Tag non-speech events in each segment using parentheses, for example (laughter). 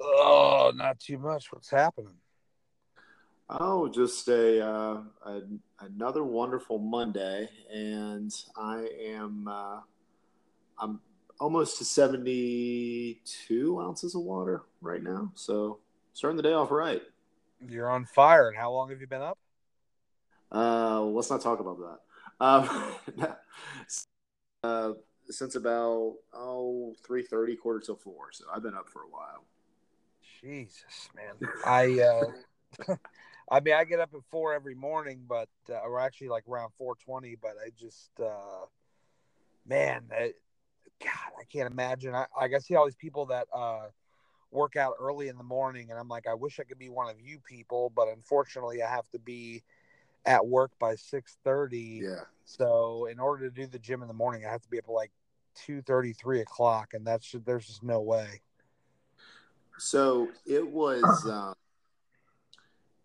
Oh, not too much. What's happening? Oh, just a, uh, a another wonderful Monday, and I am uh, I'm almost to seventy two ounces of water right now. So starting the day off right. You're on fire. And how long have you been up? Uh, let's not talk about that. Um, (laughs) uh, since about oh three thirty, quarter till four. So I've been up for a while. Jesus, man. I uh (laughs) I mean I get up at four every morning, but uh, or actually like around four twenty, but I just uh man, I, God, I can't imagine. I like I see all these people that uh work out early in the morning and I'm like, I wish I could be one of you people, but unfortunately I have to be at work by six thirty. Yeah. So in order to do the gym in the morning, I have to be up at like two thirty, three o'clock, and that's just, there's just no way. So it was. (laughs) Um,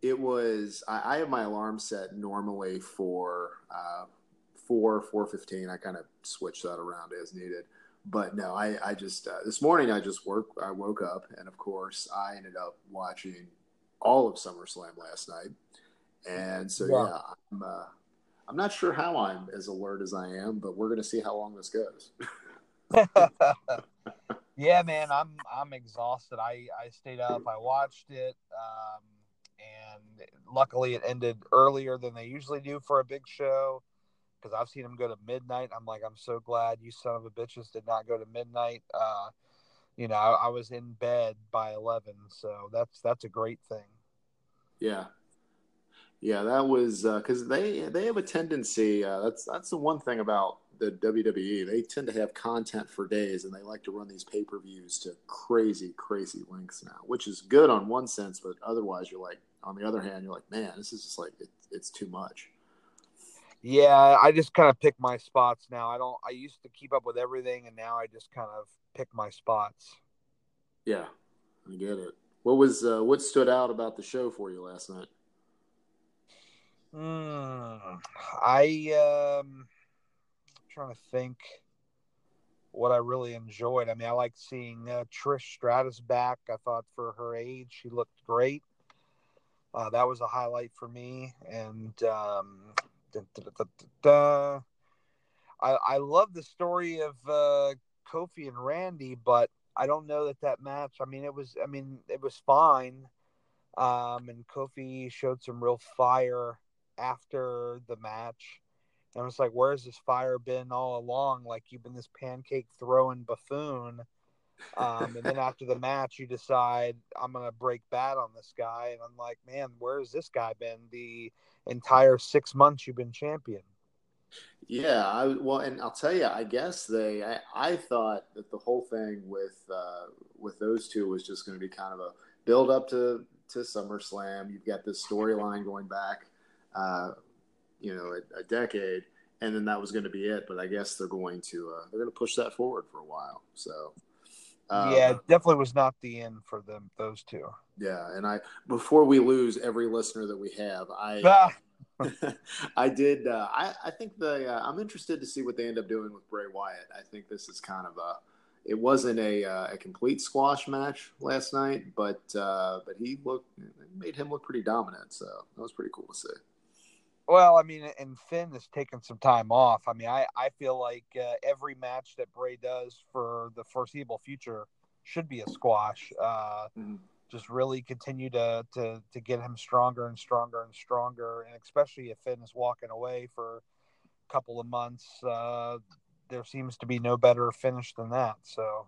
it was. I, I, have my alarm set normally for uh, four four fifteen. I kind of switch that around as needed. But no, I, I just uh, this morning I just work. I woke up and of course I ended up watching all of SummerSlam last night, and so yeah, yeah I'm. Uh, I'm not sure how I'm as alert as I am, but we're going to see how long this goes. (laughs) (laughs) yeah, man, I'm I'm exhausted. I I stayed up. I watched it, um, and luckily it ended earlier than they usually do for a big show. Because I've seen them go to midnight. I'm like, I'm so glad you son of a bitches did not go to midnight. Uh, you know, I, I was in bed by eleven, so that's that's a great thing. Yeah, yeah, that was because uh, they they have a tendency. Uh, that's that's the one thing about the WWE. They tend to have content for days, and they like to run these pay per views to crazy, crazy lengths now, which is good on one sense, but otherwise, you're like, on the other hand, you're like, man, this is just like it, it's too much. Yeah, I just kind of pick my spots now. I don't. I used to keep up with everything, and now I just kind of pick my spots. Yeah, I get it. What was uh, what stood out about the show for you last night? Mm, I um trying to think what I really enjoyed. I mean, I like seeing uh, Trish Stratus back. I thought for her age, she looked great. Uh, that was a highlight for me. And um, da, da, da, I, I love the story of uh, Kofi and Randy, but I don't know that that match. I mean, it was. I mean, it was fine. Um, and Kofi showed some real fire after the match. And it's like, where's this fire been all along? Like you've been this pancake throwing buffoon. Um, and then (laughs) after the match, you decide I'm gonna break bad on this guy, and I'm like, man, where's this guy been the entire six months you've been champion? Yeah, I well, and I'll tell you, I guess they, I, I thought that the whole thing with uh, with those two was just going to be kind of a build up to to SummerSlam. You've got this storyline going back uh, you know, a, a, decade, and then that was going to be it. But I guess they're going to uh, they're going to push that forward for a while. So um, yeah, definitely was not the end for them those two. Yeah, and I before we lose every listener that we have, I. (laughs) Ah. (laughs) I did. Uh, I, I think the uh, I'm interested to see what they end up doing with Bray Wyatt. I think this is kind of a. It wasn't a uh, a complete squash match last night, but uh, but he looked made him look pretty dominant. So that was pretty cool to see. Well, I mean, and Finn has taken some time off. I mean, I, I feel like uh, every match that Bray does for the foreseeable future should be a squash. Uh, mm-hmm. Just really continue to, to, to get him stronger and stronger and stronger. And especially if Finn is walking away for a couple of months, uh, there seems to be no better finish than that. So,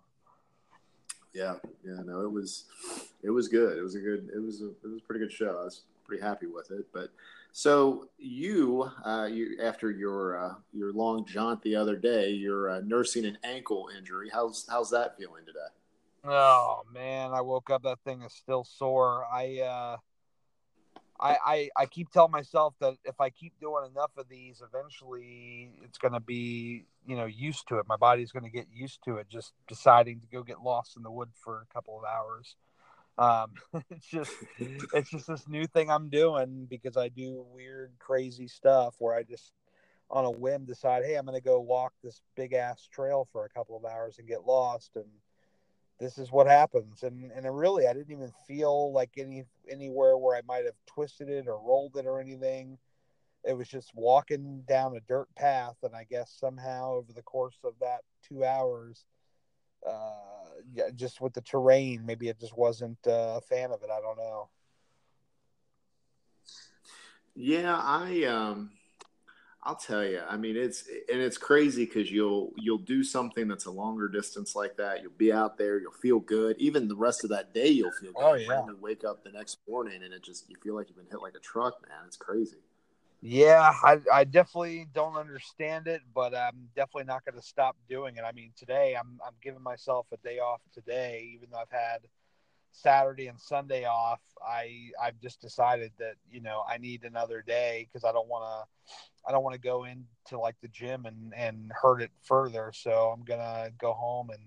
yeah, yeah, no, it was, it was good. It was a good, it was a, it was a pretty good show. I was pretty happy with it, but so you, uh, you after your uh, your long jaunt the other day, you're uh, nursing an ankle injury. How's how's that feeling today? Oh man, I woke up. That thing is still sore. I uh, I, I I keep telling myself that if I keep doing enough of these, eventually it's going to be you know used to it. My body's going to get used to it. Just deciding to go get lost in the wood for a couple of hours. Um, (laughs) it's just (laughs) it's just this new thing I'm doing because I do weird, crazy stuff where I just on a whim decide, hey, I'm going to go walk this big ass trail for a couple of hours and get lost. And this is what happens. And and really, I didn't even feel like any anywhere where I might have twisted it or rolled it or anything. It was just walking down a dirt path, and I guess somehow over the course of that two hours, yeah, just with the terrain, maybe it just wasn't uh, a fan of it. I don't know. Yeah, I um I'll tell you. I mean, it's and it's crazy because you'll you'll do something that's a longer distance like that. You'll be out there. You'll feel good. Even the rest of that day, you'll feel good. Oh yeah. And wake up the next morning and it just you feel like you've been hit like a truck, man. It's crazy. Yeah, I, I definitely don't understand it, but I'm definitely not going to stop doing it. I mean, today I'm I'm giving myself a day off today, even though I've had Saturday and Sunday off. I I've just decided that you know I need another day because I don't want to I don't want to go into like the gym and and hurt it further. So I'm gonna go home and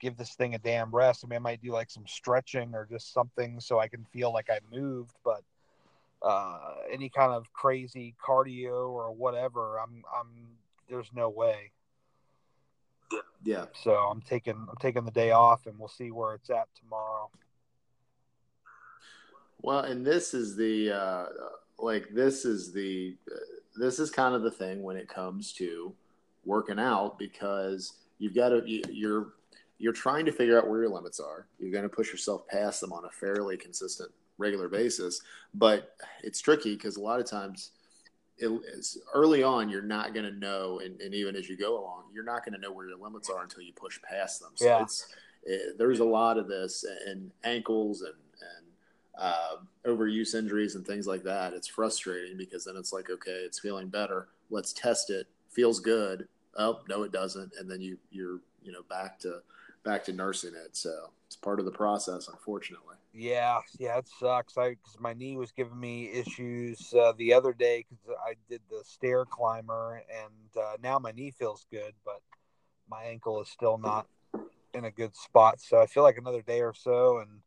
give this thing a damn rest. I mean, I might do like some stretching or just something so I can feel like I moved, but uh, any kind of crazy cardio or whatever, I'm I'm there's no way. Yeah. So I'm taking I'm taking the day off, and we'll see where it's at tomorrow. Well, and this is the uh, like this is the uh, this is kind of the thing when it comes to working out because you've got to you're you're trying to figure out where your limits are. You're going to push yourself past them on a fairly consistent regular basis, but it's tricky because a lot of times it, early on you're not going to know and, and, even as you go along you're not going to know where your limits are until you push past them. So yeah. it's it, there's a lot of this and ankles and and uh, overuse injuries and things like that. It's frustrating because then it's like okay it's feeling better. Let's test it. Feels good. Oh no it doesn't. And then you you're you know back to back to nursing it. So it's part of the process unfortunately yeah, yeah, it sucks. I because my knee was giving me issues uh, the other day because I did the stair climber, and uh, now my knee feels good, but my ankle is still not in a good spot. So I feel like another day or so, and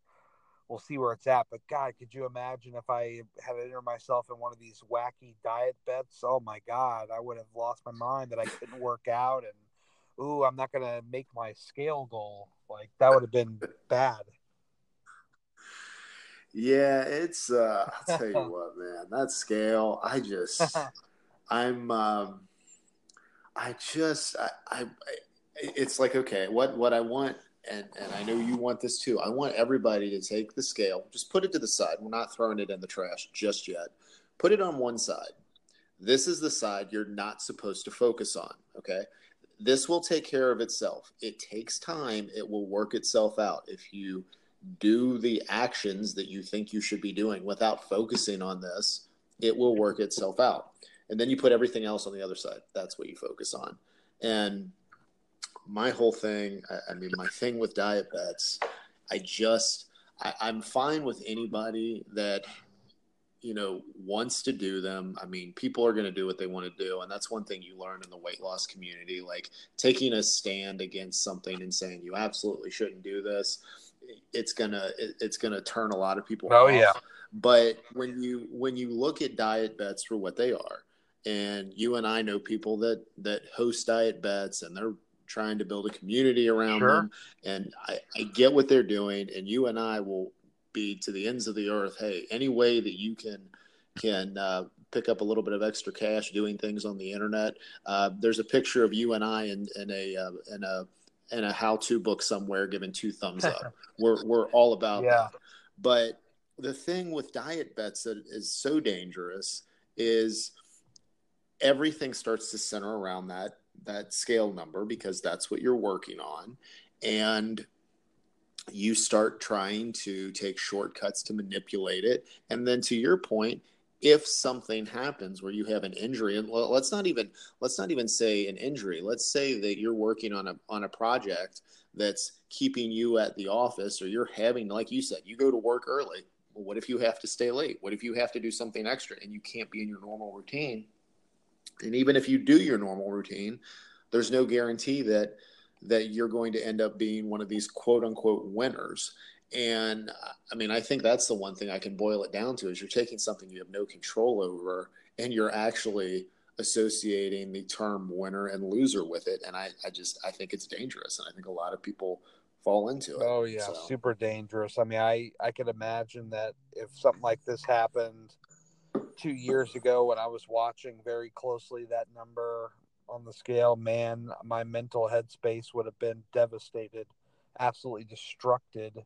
we'll see where it's at. But God, could you imagine if I had entered myself in one of these wacky diet bets? Oh my God, I would have lost my mind that I couldn't work out, and ooh, I'm not gonna make my scale goal. Like that would have been bad. Yeah, it's uh I'll (laughs) tell you what, man, that scale, I just (laughs) I'm um I just I, I it's like okay, what what I want and and I know you want this too. I want everybody to take the scale, just put it to the side. We're not throwing it in the trash just yet. Put it on one side. This is the side you're not supposed to focus on, okay? This will take care of itself. It takes time. It will work itself out. If you do the actions that you think you should be doing without focusing on this, it will work itself out. And then you put everything else on the other side. That's what you focus on. And my whole thing, I, mean, my thing with diet bets, I just, I, I'm fine with anybody that you know wants to do them i mean people are going to do what they want to do and that's one thing you learn in the weight loss community like taking a stand against something and saying you absolutely shouldn't do this it's gonna it's gonna turn a lot of people oh off. yeah but when you when you look at diet bets for what they are and you and i know people that that host diet bets and they're trying to build a community around sure. them and I, I get what they're doing and you and i will be to the ends of the earth hey any way that you can can uh, pick up a little bit of extra cash doing things on the internet uh, there's a picture of you and i in, in a uh, in a in a how-to book somewhere giving two thumbs up. (laughs) we're we're all about yeah. that. But the thing with diet bets that is so dangerous is everything starts to center around that that scale number because that's what you're working on and you start trying to take shortcuts to manipulate it. And then to your point if something happens where you have an injury and let's not even let's not even say an injury. Let's say that you're working on a on a project that's keeping you at the office or you're having like you said you go to work early. Well, what if you have to stay late? What if you have to do something extra and you can't be in your normal routine? And even if you do your normal routine there's no guarantee that that you're going to end up being one of these quote unquote winners and I mean, I think that's the one thing I can boil it down to is you're taking something you have no control over and you're actually associating the term winner and loser with it. And I, I just, I think it's dangerous. And I think a lot of people fall into it. Oh yeah, so. super dangerous. I mean, I I could imagine that if something like this happened two years ago when I was watching very closely that number on the scale, man, my mental headspace would have been devastated, absolutely destructed.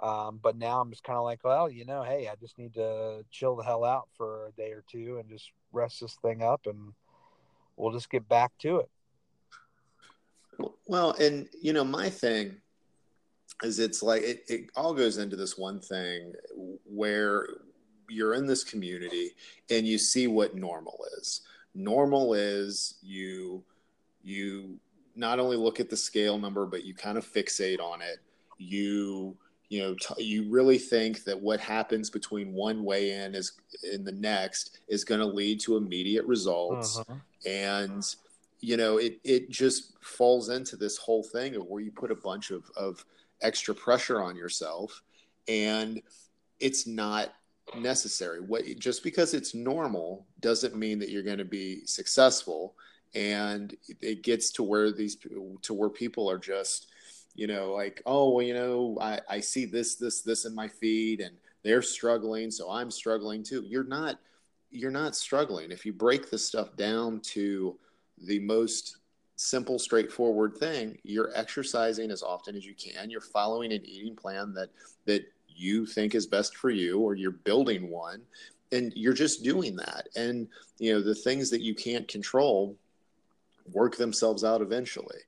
Um, but now I'm just kind of like, well, you know, hey, I just need to chill the hell out for a day or two and just rest this thing up, and we'll just get back to it. Well, and you know, my thing is it's like it, it all goes into this one thing where you're in this community and you see what normal is. Normal is you you not only look at the scale number, but you kind of fixate on it. You you know t- you really think that what happens between one weigh in is in the next is going to lead to immediate results uh-huh. and you know it it just falls into this whole thing of where you put a bunch of of extra pressure on yourself and it's not necessary what just because it's normal doesn't mean that you're going to be successful and it gets to where these to where people are just you know, like, oh, well, you know, I, I see this, this, this in my feed and they're struggling, so I'm struggling too. You're not, you're not struggling. If you break this stuff down to the most simple, straightforward thing, you're exercising as often as you can. You're following an eating plan that, that you think is best for you, or you're building one and you're just doing that. And, you know, the things that you can't control work themselves out eventually.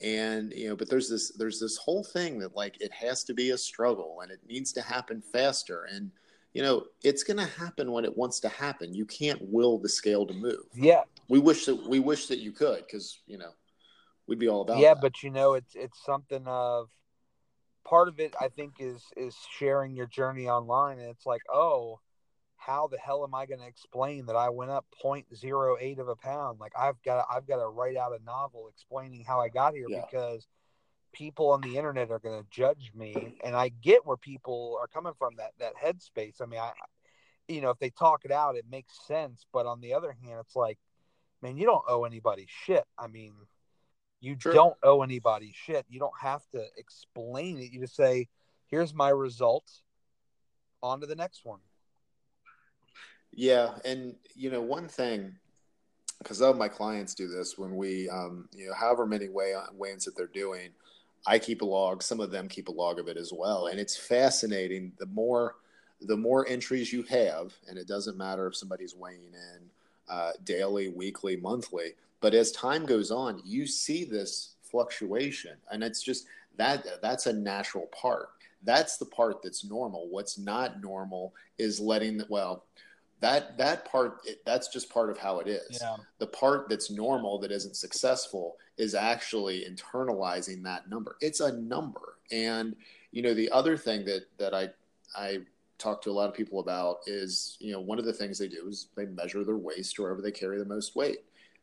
And you know but there's this there's this whole thing that like it has to be a struggle and it needs to happen faster. And you know it's going to happen when it wants to happen. You can't will the scale to move. Yeah. We wish that we wish that you could because you know we'd be all about yeah that. but you know it's it's something of part of it i think is is sharing your journey online and it's like oh how the hell am I going to explain that I went up 0.08 of a pound? Like I've got I've got to write out a novel explaining how I got here yeah. because people on the internet are going to judge me and I get where people are coming from that that headspace. I mean, I you know, if they talk it out it makes sense, but on the other hand it's like man, you don't owe anybody shit. I mean, you sure. don't owe anybody shit. You don't have to explain it. You just say, "Here's my result. On to the next one." Yeah, and you know one thing, because all my clients do this when we, um, you know, however many weigh weigh-ins that they're doing, I keep a log. Some of them keep a log of it as well, and it's fascinating. The more the more entries you have, and it doesn't matter if somebody's weighing in uh, daily, weekly, monthly, but as time goes on, you see this fluctuation, and it's just that that's a natural part. That's the part that's normal. What's not normal is letting the well that that part it, that's just part of how it is yeah. the part that's normal that isn't successful is actually internalizing that number it's a number and you know the other thing that that i i talk to a lot of people about is you know one of the things they do is they measure their waist wherever they carry the most weight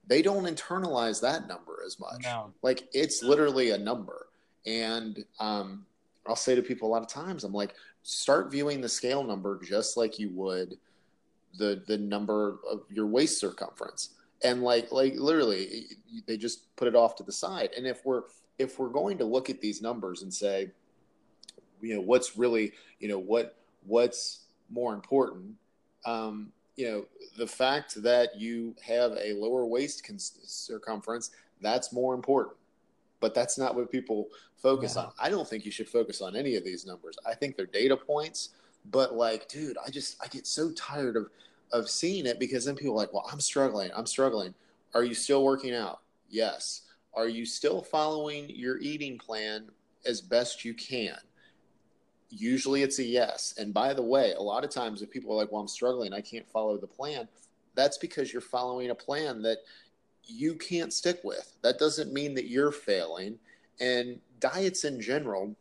they don't internalize that number as much. No. like it's literally a number. And um, i'll say to people a lot of times i'm like start viewing the scale number just like you would the the number of your waist circumference. And like like literally they just put it off to the side. And if we're if we're going to look at these numbers and say you know what's really you know what what's more important um, you know the fact that you have a lower waist circumference that's more important but that's not what people focus yeah. on i don't think you should focus on any of these numbers i think they're data points but like, dude, I just I get so tired of of seeing it because then people are like, well, I'm struggling. I'm struggling. Are you still working out? Yes. Are you still following your eating plan as best you can? Usually it's a yes. And by the way, a lot of times if people are like, well, I'm struggling, I can't follow the plan, that's because you're following a plan that you can't stick with. That doesn't mean that you're failing. And diets in general,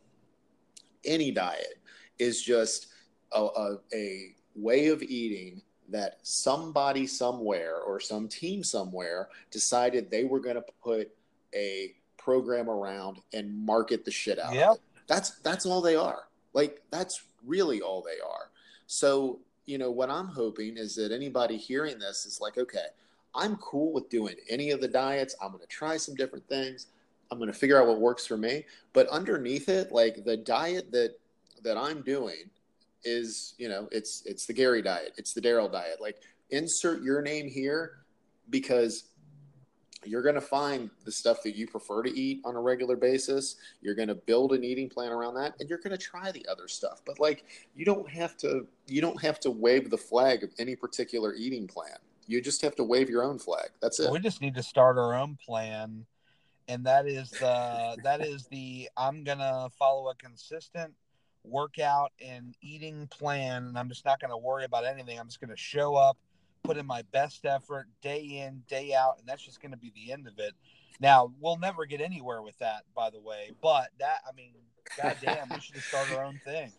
any diet, is just a, a, a way of eating that somebody somewhere or some team somewhere decided they were going to put a program around and market the shit out yep. That's that's all they are. Like that's really all they are. So, you know, what I'm hoping is that anybody hearing this is like, okay, I'm cool with doing any of the diets. I'm going to try some different things. I'm going to figure out what works for me. But underneath it, like the diet that that I'm doing is, you know, it's it's the Gary diet, it's the Daryl diet. Like insert your name here because you're going to find the stuff that you prefer to eat on a regular basis. You're going to build an eating plan around that and you're going to try the other stuff. But like you don't have to you don't have to wave the flag of any particular eating plan. You just have to wave your own flag. That's it. We just need to start our own plan and that is the (laughs) that is the I'm going to follow a consistent workout and eating plan and I'm just not going to worry about anything. I'm just going to show up put in my best effort day in, day out, and that's just going to be the end of it. Now, we'll never get anywhere with that, by the way, but that, I mean, goddamn, we should just start our own thing.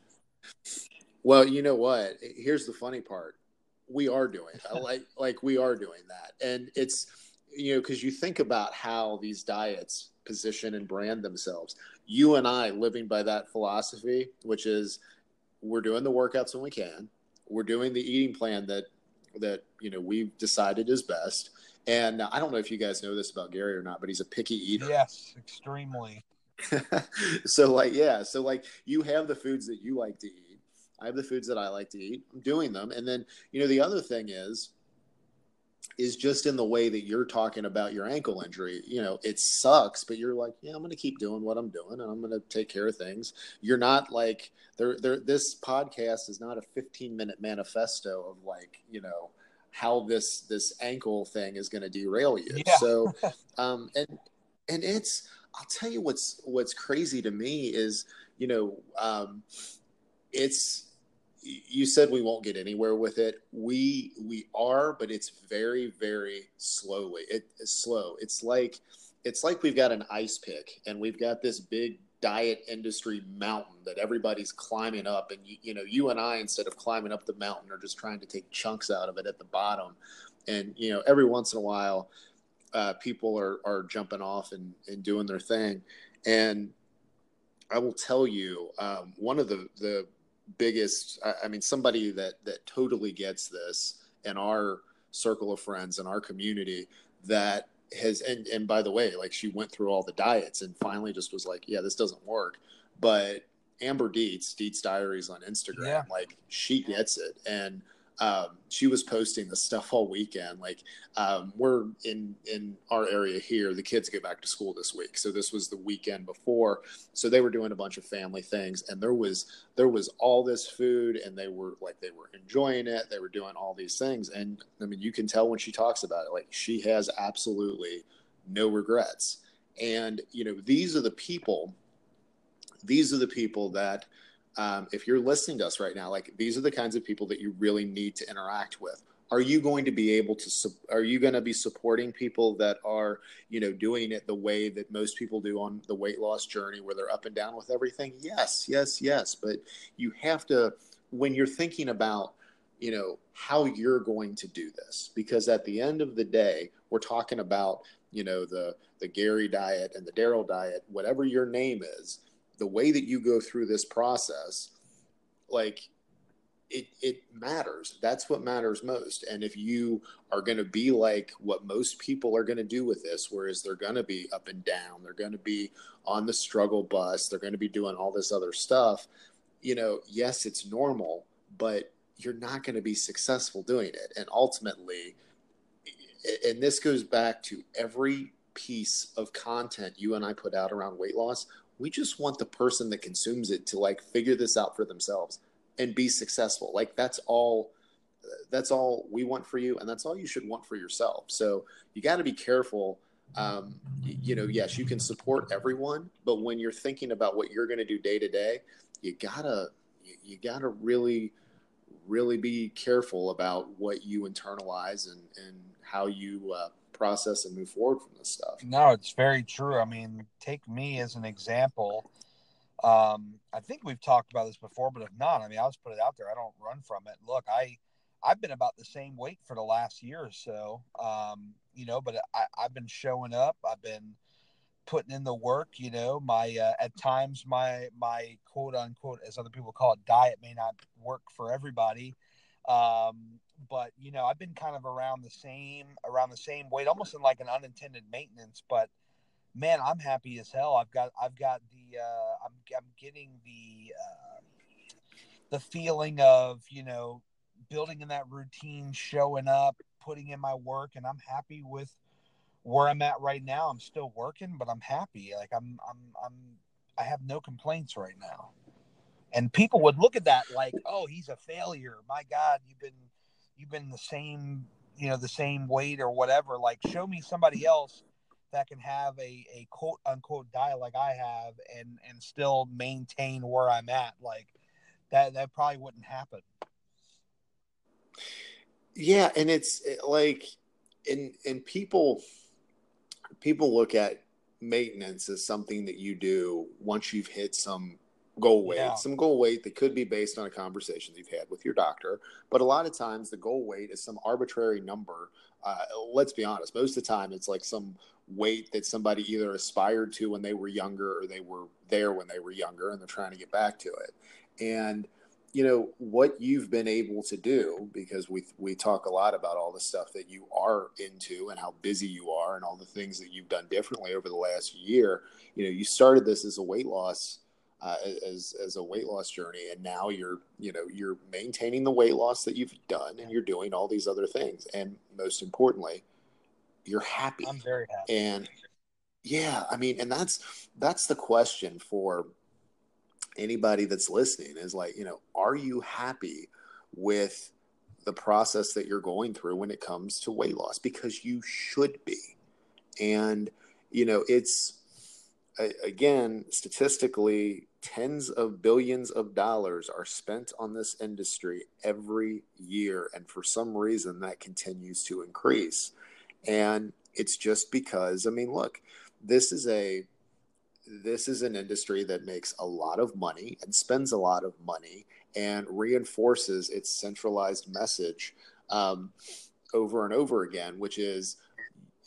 Well, you know what? Here's the funny part. We are doing (laughs) like like we are doing that. And it's you know, because you think about how these diets position and brand themselves. You and I living by that philosophy, which is we're doing the workouts when we can. We're doing the eating plan that that you know we've decided is best. And I don't know if you guys know this about Gary or not, but he's a picky eater. Yes, extremely. (laughs) so like yeah, so like you have the foods that you like to eat. I have the foods that I like to eat. I'm doing them. And then, you know, the other thing is is just in the way that you're talking about your ankle injury. You know, it sucks, but you're like, yeah, I'm going to keep doing what I'm doing and I'm going to take care of things. You're not like there there this podcast is not a 15 minute manifesto of like, you know, how this this ankle thing is going to derail you. Yeah. So (laughs) um and and it's I'll tell you what's what's crazy to me is, you know, um it's you said we won't get anywhere with it. We we are, but it's very very slowly. It's slow. It's like it's like we've got an ice pick and we've got this big diet industry mountain that everybody's climbing up and you, you know you and I instead of climbing up the mountain are just trying to take chunks out of it at the bottom. And you know every once in a while uh, people are are jumping off and, and doing their thing. And I will tell you, um, one of the the biggest I, mean somebody that that totally gets this in our circle of friends in our community that has and and by the way like she went through all the diets and finally just was like yeah this doesn't work but amber dietz dietz diaries on instagram yeah. like she gets it and um, she was posting the stuff all weekend. Like um, we're in in our area here, the kids get back to school this week, so this was the weekend before. So they were doing a bunch of family things, and there was there was all this food, and they were like they were enjoying it. They were doing all these things, and I mean you can tell when she talks about it, like she has absolutely no regrets. And you know these are the people. These are the people that um, if you're listening to us right now, like these are the kinds of people that you really need to interact with. Are you going to be able to? Are you going to be supporting people that are, you know, doing it the way that most people do on the weight loss journey, where they're up and down with everything? Yes, yes, yes. But you have to, when you're thinking about, you know, how you're going to do this, because at the end of the day, we're talking about, you know, the the Gary diet and the Daryl diet, whatever your name is the way that you go through this process, like it, it matters. That's what matters most. And if you are going to be like what most people are going to do with this, whereas they're going to be up and down, they're going to be on the struggle bus, they're going to be doing all this other stuff, you know, yes, it's normal, but you're not going to be successful doing it. And ultimately, and this goes back to every piece of content you and I put out around weight loss, we just want the person that consumes it to like figure this out for themselves and be successful. Like that's all that's all we want for you and that's all you should want for yourself. So you got to be careful um, you know yes you can support everyone but when you're thinking about what you're going to do day to day you gotta you gotta really really be careful about what you internalize and and how you uh, process and move forward from this stuff. No, it's very true. I mean, take me as an example. Um, I think we've talked about this before, but if not, I mean, I'll just put it out there. I don't run from it. Look, I, I've been about the same weight for the last year or so. Um, you know, but I, I've been showing up. I've been putting in the work. You know, my uh, at times my my quote unquote, as other people call it, diet may not work for everybody. Um, but you know, I've been kind of around the same around the same weight, almost in like an unintended maintenance. But man, I'm happy as hell. I've got I've got the uh, I'm I'm getting the uh, the feeling of you know building in that routine, showing up, putting in my work, and I'm happy with where I'm at right now. I'm still working, but I'm happy. Like I'm I'm I'm I have no complaints right now. And people would look at that like, oh, he's a failure. My God, you've been you've been the same, you know, the same weight or whatever. Like, show me somebody else that can have a, a quote unquote diet like I have and and still maintain where I'm at. Like that that probably wouldn't happen. Yeah, and it's like and and people people look at maintenance as something that you do once you've hit some goal weight, yeah. some goal weight that could be based on a conversation you've had with your doctor. But a lot of times, the goal weight is some arbitrary number. Uh, let's be honest, most of the time, it's like some weight that somebody either aspired to when they were younger or they were there when they were younger and they're trying to get back to it. And you know what you've been able to do because we we talk a lot about all the stuff that you are into and how busy you are and all the things that you've done differently over the last year you know you started this as a weight loss uh, as as a weight loss journey. And now you're you know you're maintaining the weight loss that you've done and you're doing all these other things. And most importantly you're happy. I'm very happy. And yeah i mean and that's that's the question for anybody that's listening is like you know are you happy with the process that you're going through when it comes to weight loss? Because you should be. And you know it's again statistically tens of billions of dollars are spent on this industry every year and for some reason that continues to increase. And it's just because i mean look this is a this is an industry that makes a lot of money and spends a lot of money and reinforces its centralized message um, over and over again which is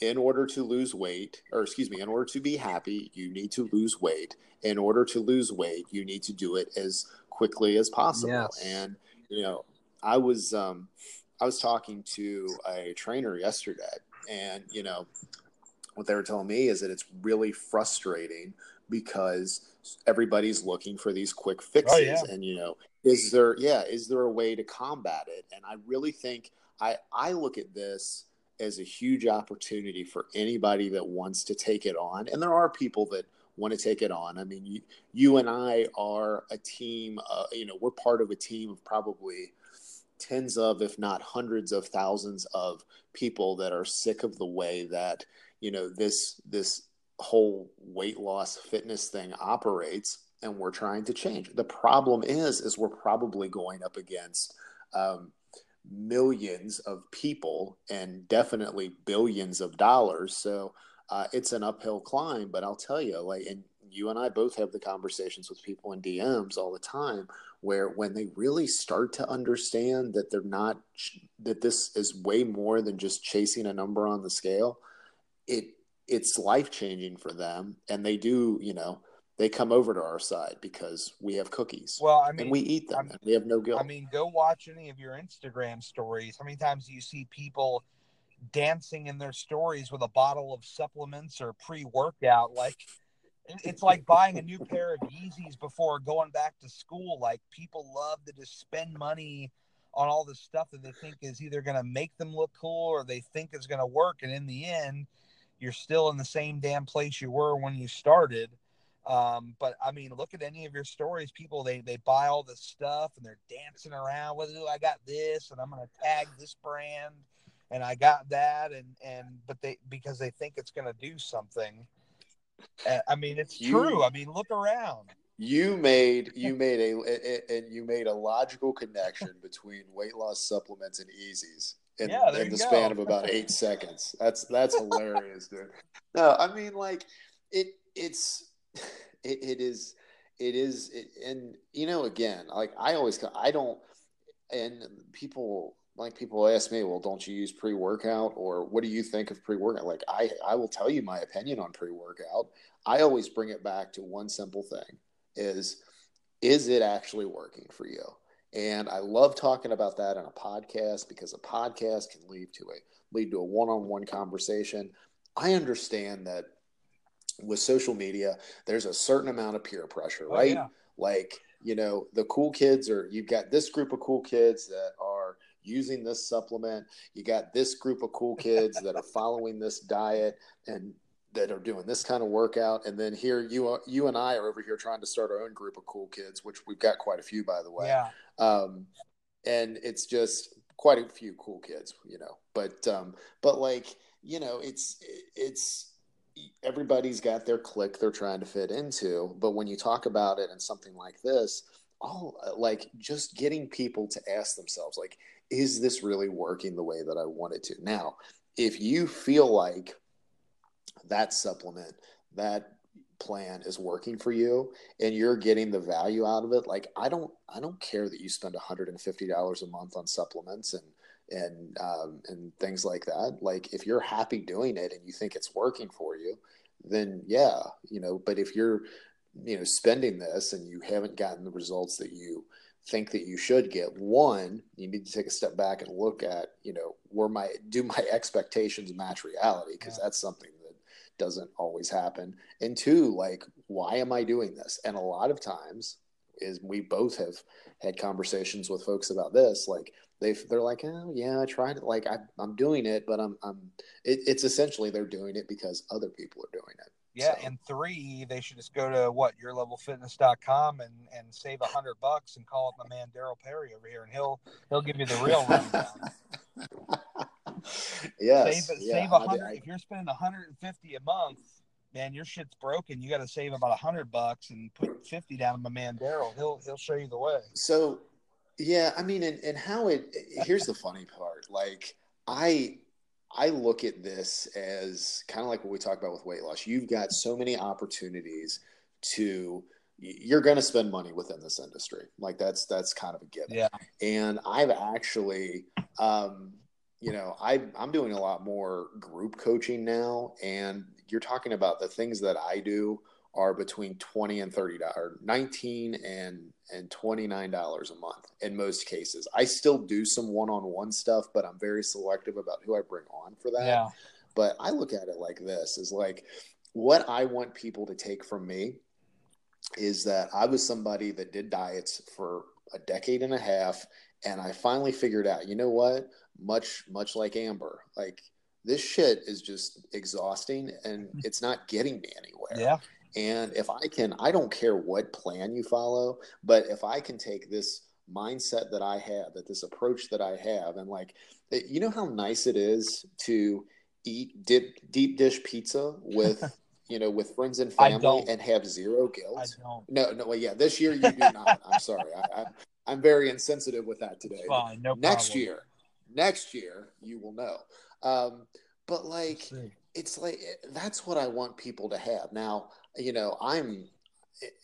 in order to lose weight, or excuse me, in order to be happy, you need to lose weight. In order to lose weight, you need to do it as quickly as possible. Yes. And you know, I was um, I was talking to a trainer yesterday, and you know, what they were telling me is that it's really frustrating because everybody's looking for these quick fixes, oh, yeah. and you know, is there yeah, is there a way to combat it? And I really think I I look at this as a huge opportunity for anybody that wants to take it on. And there are people that want to take it on. I mean, you, you and I are a team, uh, you know, we're part of a team of probably tens of, if not hundreds of thousands of people that are sick of the way that, you know, this, this whole weight loss fitness thing operates and we're trying to change. The problem is, is we're probably going up against, um, millions of people and definitely billions of dollars. So uh, it's an uphill climb. But I'll tell you, like, and you and I both have the conversations with people in DMs all the time where when they really start to understand that they're not, that this is way more than just chasing a number on the scale, it, it's life changing for them. And they do, you know, they come over to our side because we have cookies. Well, I mean, and we eat them, and we have no guilt. I mean, go watch any of your Instagram stories. How many times do you see people dancing in their stories with a bottle of supplements or pre-workout? Like, it's like buying a new (laughs) pair of Yeezys before going back to school. Like, people love to just spend money on all this stuff that they think is either going to make them look cool or they think is going to work, and in the end, you're still in the same damn place you were when you started um, but I mean, look at any of your stories. People they they buy all this stuff and they're dancing around with it. I got this, and I'm gonna tag this brand, and I got that, and and but they because they think it's gonna do something. Uh, I mean, it's you, true. I mean, look around. You made you made a and you made a logical connection between weight loss supplements and Yeezys in, yeah, in the span of about eight seconds. That's that's (laughs) hilarious, dude. No, I mean like it. It's (laughs) it, it is it is it, and you know again like i always i don't and people like people ask me well don't you use pre-workout? Or what do you think of pre-workout? Like i i will tell you my opinion on pre-workout. I always bring it back to one simple thing is is it actually working for you? And i love talking about that on a podcast because a podcast can lead to a lead to a one-on-one conversation. I understand that with social media, there's a certain amount of peer pressure, oh, right? Oh, yeah. Like, you know, the cool kids are, you've got this group of cool kids that are using this supplement. You got this group of cool kids that are (laughs) following this diet and that are doing this kind of workout. And then here you, you and I are over here trying to start our own group of cool kids, which we've got quite a few, by the way. Yeah. Um, and it's just quite a few cool kids, you know, but, um, but like, you know, it's, it's, everybody's got their clique they're trying to fit into but when you talk about it in something like this all uh, like just getting people to ask themselves like is this really working the way that i want it to? Now if you feel like that supplement that plan is working for you and you're getting the value out of it like i don't i don't care that you spend $150 a month on supplements and and um, and things like that. Like if you're happy doing it and you think it's working for you, then yeah, you know. But if you're you know spending this and you haven't gotten the results that you think that you should get one you need to take a step back and look at you know where my do my (laughs) expectations match reality because yeah. that's something that doesn't always happen and two like why am i doing this and a lot of times is we both have had conversations with folks about this like they they're like, oh yeah, I tried it. Like I, I'm doing it, but I'm I'm. It, it's essentially they're doing it because other people are doing it. Yeah, so. and three, they should just go to what yourlevelfitness.com and and save a hundred bucks and call up my man Daryl Perry over here, and he'll he'll give you the real (laughs) rundown. yes, save, yeah, save a hundred. If you're spending 150 a month, man, your shit's broken. You got to save about a hundred bucks and put 50 down to my man Daryl. He'll he'll show you the way. So yeah, I mean, and, and how it here's the funny part. Like I I look at this as kind of like what we talk about with weight loss. You've got so many opportunities to you're going to spend money within this industry. Like that's that's kind of a given. Yeah. And I've actually um you know, I I'm doing a lot more group coaching now and you're talking about the things that I do are between 20 and 30 dollars 19 and and 29 dollars a month in most cases. I still do some one-on-one stuff but i'm very selective about who i bring on for that. Yeah. but i look at it like this is like what i want people to take from me is that i was somebody that did diets for a decade and a half and i finally figured out you know what? Much much like amber like this shit is just exhausting and mm. it's not getting me anywhere. Yeah. And if I can, I don't care what plan you follow, but if I can take this mindset that I have, that this approach that I have, and like, you know how nice it is to eat dip, deep dish pizza with, (laughs) you know, with friends and family and have zero guilt. No, no, well, yeah, this year you do not. I'm (laughs) sorry. I, I, I'm very insensitive with that today. Fine, no next problem. year, next year you will know. Um, but like, it's like that's what I want people to have. Now, you know, I'm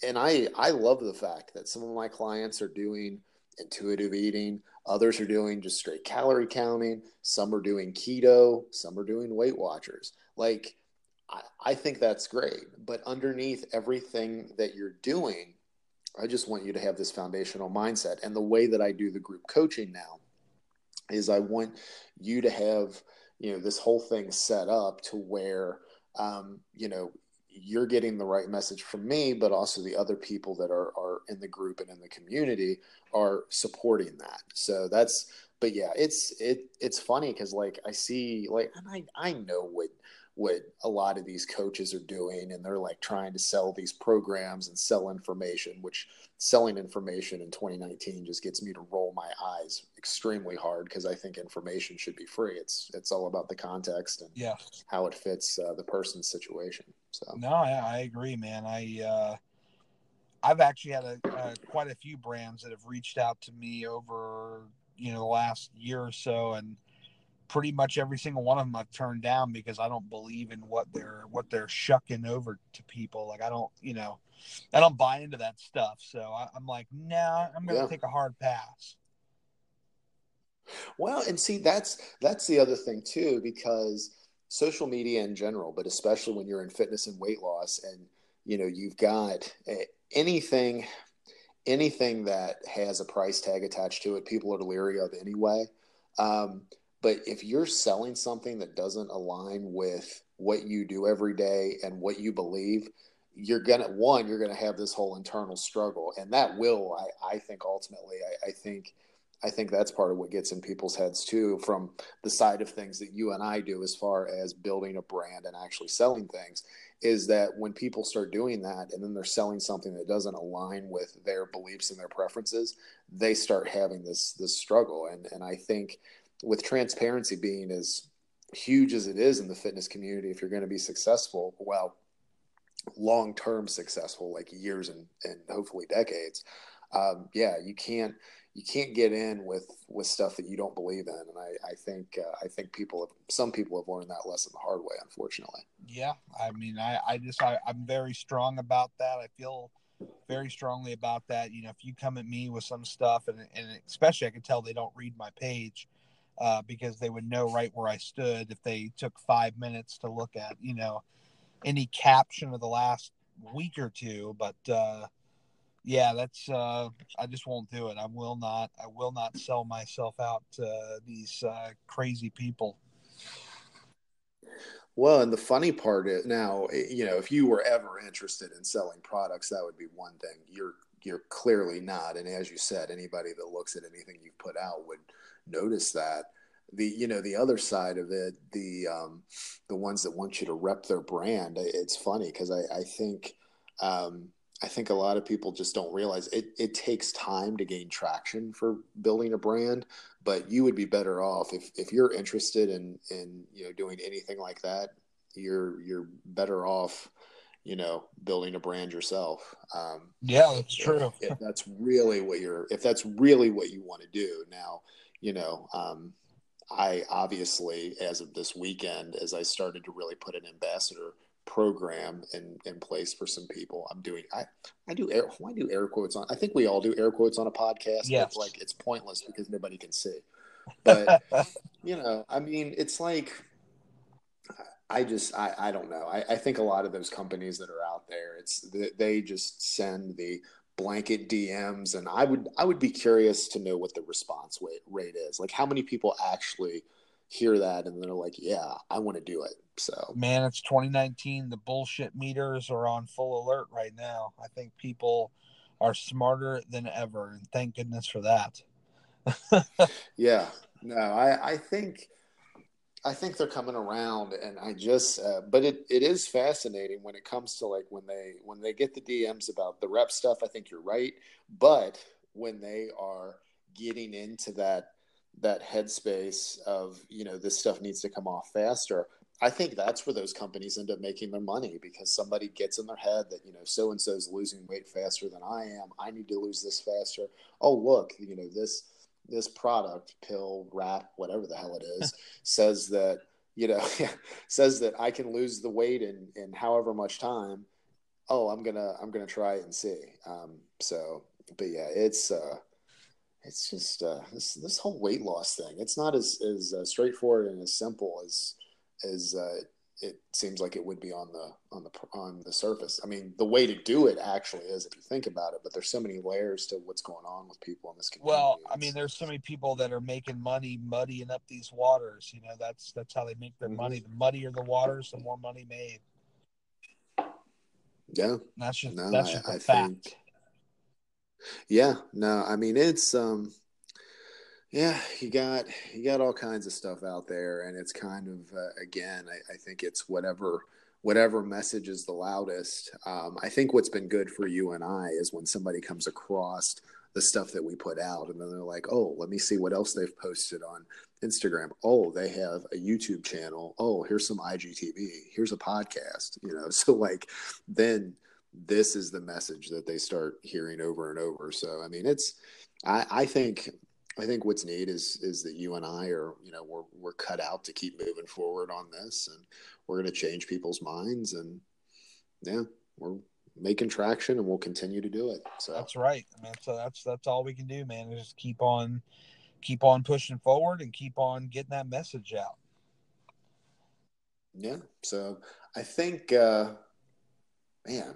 and I I love the fact that some of my clients are doing intuitive eating, others are doing just straight calorie counting, some are doing keto, some are doing Weight Watchers. Like I, I think that's great. But underneath everything that you're doing, I just want you to have this foundational mindset. And the way that I do the group coaching now is I want you to have, you know, this whole thing set up to where um, you know, you're getting the right message from me, but also the other people that are, are in the group and in the community are supporting that. So that's, but yeah, it's, it, it's funny. Cause like I see like, and I, I know what, what a lot of these coaches are doing and they're like trying to sell these programs and sell information which selling information in 2019 just gets me to roll my eyes extremely hard because i think information should be free. It's it's all about the context and yeah. how it fits uh, the person's situation so. No I, I agree man. I uh i've actually had a, uh, quite a few brands that have reached out to me over you know the last year or so and pretty much every single one of them I've turned down because I don't believe in what they're what they're shucking over to people. Like I don't, you know, I don't buy into that stuff. So I, am like, nah, I'm going to yeah. take a hard pass. Well, and see, that's that's the other thing too, because social media in general, but especially when you're in fitness and weight loss, and you know, you've got eh, anything anything that has a price tag attached to it, people are leery of anyway. Um, but if you're selling something that doesn't align with what you do every day and what you believe, you're gonna one, you're gonna have this whole internal struggle, and that will, I, I think, ultimately, I, I think. I think that's part of what gets in people's heads too, from the side of things that you and I do as far as building a brand and actually selling things is that when people start doing that and then they're selling something that doesn't align with their beliefs and their preferences, they start having this this struggle. And and I think with transparency being as huge as it is in the fitness community, if you're going to be successful, well, long term successful, like years and, and hopefully decades, um, yeah, you can't you can't get in with with stuff that you don't believe in. And i i think uh, i think people have some people have learned that lesson the hard way unfortunately. Yeah i mean i i just I, i'm very strong about that. I feel very strongly about that. You know if you come at me with some stuff and, and especially i can tell they don't read my page uh, because they would know right where i stood if they took five minutes to look at you know any caption of the last week or two but uh yeah, that's uh, I just won't do it. I will not. I will not sell myself out to these uh, crazy people. Well, and the funny part is now, eh, you know, if you were ever interested in selling products, that would be one thing. You're you're clearly not, and as you said, anybody that looks at anything you've put out would notice that. The you know the other side of it, the um, the ones that want you to rep their brand. It's funny because I, I think um, I think a lot of people just don't realize it, it takes time to gain traction for building a brand, but you would be better off if, if you're interested in, in, you know, doing anything like that, you're, you're better off, you know, building a brand yourself. Um, yeah, that's true. If, if, that's really what you're, if that's really what you want to do now, you know, um, I obviously, as of this weekend, as I started to really put an ambassador program in, in place for some people. I'm doing I I do air I do air quotes on I think we all do air quotes on a podcast. Yeah. It's like it's pointless because nobody can see. But (laughs) you know, I mean it's like I just I, I don't know. I, I think a lot of those companies that are out there, it's they just send the blanket DMs and I would I would be curious to know what the response rate, rate is. Like how many people actually hear that and they're like, yeah, I want to do it. So, man, it's 2019. The bullshit meters are on full alert right now. I think people are smarter than ever, and thank goodness for that. (laughs) yeah, no, I, I think, I think they're coming around, and I just, uh, but it, it is fascinating when it comes to like when they when they get the DMs about the rep stuff. I think you're right, but when they are getting into that that headspace of you know this stuff needs to come off faster i think that's where those companies end up making their money because somebody gets in their head that you know so and so is losing weight faster than i am i need to lose this faster oh look you know this this product pill wrap whatever the hell it is (laughs) says that you know (laughs) says that i can lose the weight in in however much time oh i'm gonna i'm gonna try it and see um so but yeah it's uh it's just uh, this this whole weight loss thing. It's not as as uh, straightforward and as simple as as uh, it seems like it would be on the on the on the surface. I mean, the way to do it actually is if you think about it. But there's so many layers to what's going on with people in this community. Well, I mean, there's so many people that are making money muddying up these waters. You know, that's that's how they make their mm-hmm. money. The muddier the waters, the more money made. Yeah, and that's just no, that's just I, a I fact. Think, yeah, no, I mean it's um yeah, you got you got all kinds of stuff out there and it's kind of uh, again, I, I, think it's whatever whatever message is the loudest. Um, I think what's been good for you and I is when somebody comes across the stuff that we put out and then they're like, "Oh, let me see what else they've posted on Instagram. Oh, they have a YouTube channel. Oh, here's some IGTV. Here's a podcast." You know, (laughs) so like then this is the message that they start hearing over and over. So I mean, it's I, I think I think what's neat is is that you and I are you know we're we're cut out to keep moving forward on this, and we're going to change people's minds, and yeah, we're making traction, and we'll continue to do it. So that's right. I mean, so that's that's all we can do, man. Is just keep on keep on pushing forward and keep on getting that message out. Yeah. So I think, uh, man,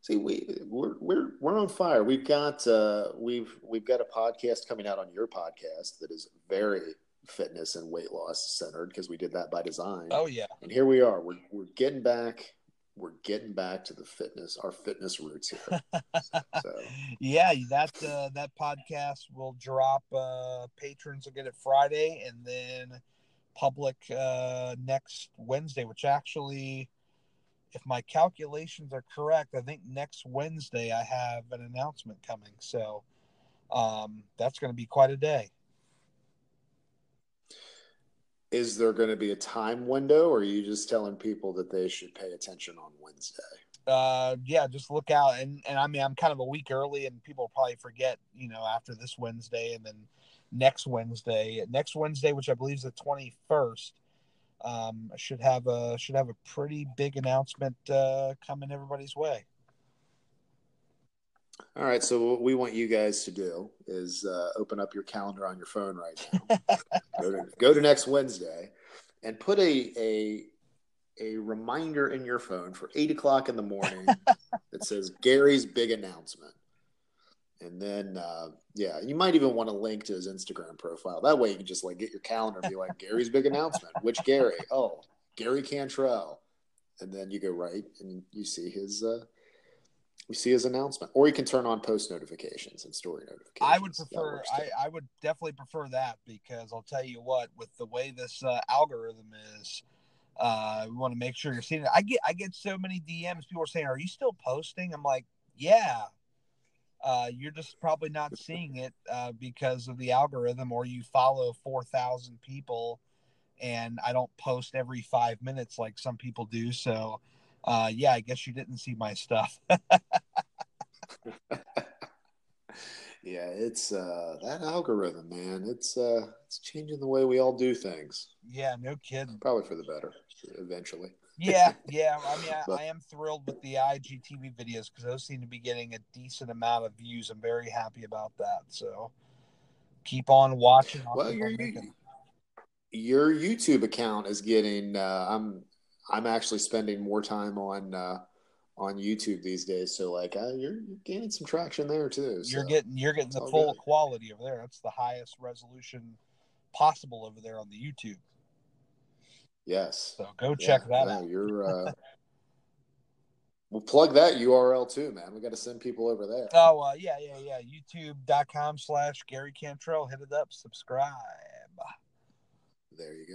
See, we we're we're we're on fire. We've got uh, we've we've got a podcast coming out on your podcast that is very fitness and weight loss centered because we did that by design. Oh yeah. And here we are. We're we're getting back. We're getting back to the fitness, our fitness roots here. (laughs) so yeah, that uh, that podcast will drop. Uh, patrons will get it Friday, and then public uh, next Wednesday. Which actually, if my calculations are correct, I think next Wednesday I have an announcement coming. So um, that's going to be quite a day. Is there going to be a time window or are you just telling people that they should pay attention on wednesday? Uh yeah just look out. And and i mean i'm kind of a week early and people probably forget you know after this wednesday and then next wednesday. Next wednesday which i believe is the 21st um I should have a should have a pretty big announcement uh coming everybody's way all right. So what we want you guys to do is uh, open up your calendar on your phone right now. (laughs) go, to, go to next Wednesday, and put a a a reminder in your phone for eight o'clock in the morning (laughs) that says Gary's big announcement. And then, uh, yeah, you might even want to link to his Instagram profile. That way, you can just like get your calendar and be like, Gary's big announcement. Which Gary? Oh, Gary Cantrell. And then you go right and you see his uh, we see his announcement, or you can turn on post notifications and story notifications. I would prefer. I, I would definitely prefer that because I'll tell you what, with the way this uh, algorithm is, uh, we want to make sure you're seeing it. I get I get so many DMs. People are saying, "Are you still posting?" I'm like, "Yeah." Uh, you're just probably not seeing it uh, because of the algorithm, or you follow four thousand people, and I don't post every five minutes like some people do. So uh, yeah, I guess you didn't see my stuff. (laughs) yeah, it's uh, that algorithm, man. It's uh, it's changing the way we all do things. Yeah, no kidding. Probably for the better, eventually. Yeah, yeah. I mean, I, (laughs) I am thrilled with the IGTV videos because those seem to be getting a decent amount of views. I'm very happy about that. So keep on watching. well, your, your YouTube account is getting. Uh, I'm I'm actually spending more time on uh, on YouTube these days. So like, uh, you're, you're gaining some traction there too. So. You're getting you're getting the full good. quality over there. That's the highest resolution possible over there on the YouTube. Yes. So go check yeah, that out. You're. Uh, we'll plug that URL too, man. We got to send people over there. Oh uh, yeah, yeah, yeah. YouTube.com slash Gary Cantrell. Hit it up. Subscribe. There you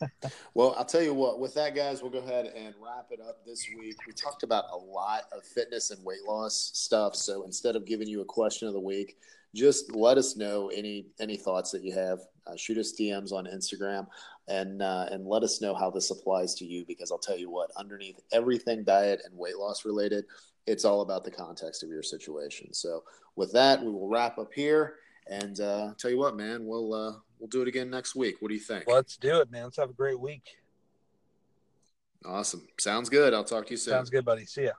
go. well, I'll tell you what, with that, guys, we'll go ahead and wrap it up this week. We talked about a lot of fitness and weight loss stuff. So instead of giving you a question of the week, just let us know any any thoughts that you have. Uh, shoot us DMs on Instagram and uh, and let us know how this applies to you. Because I'll tell you what, underneath everything diet and weight loss related, it's all about the context of your situation. So with that, we will wrap up here. And uh, tell you what, man, we'll uh, we'll do it again next week. What do you think? Let's do it, man. Let's have a great week. Awesome. Sounds good. I'll talk to you soon. Sounds good, buddy. See ya.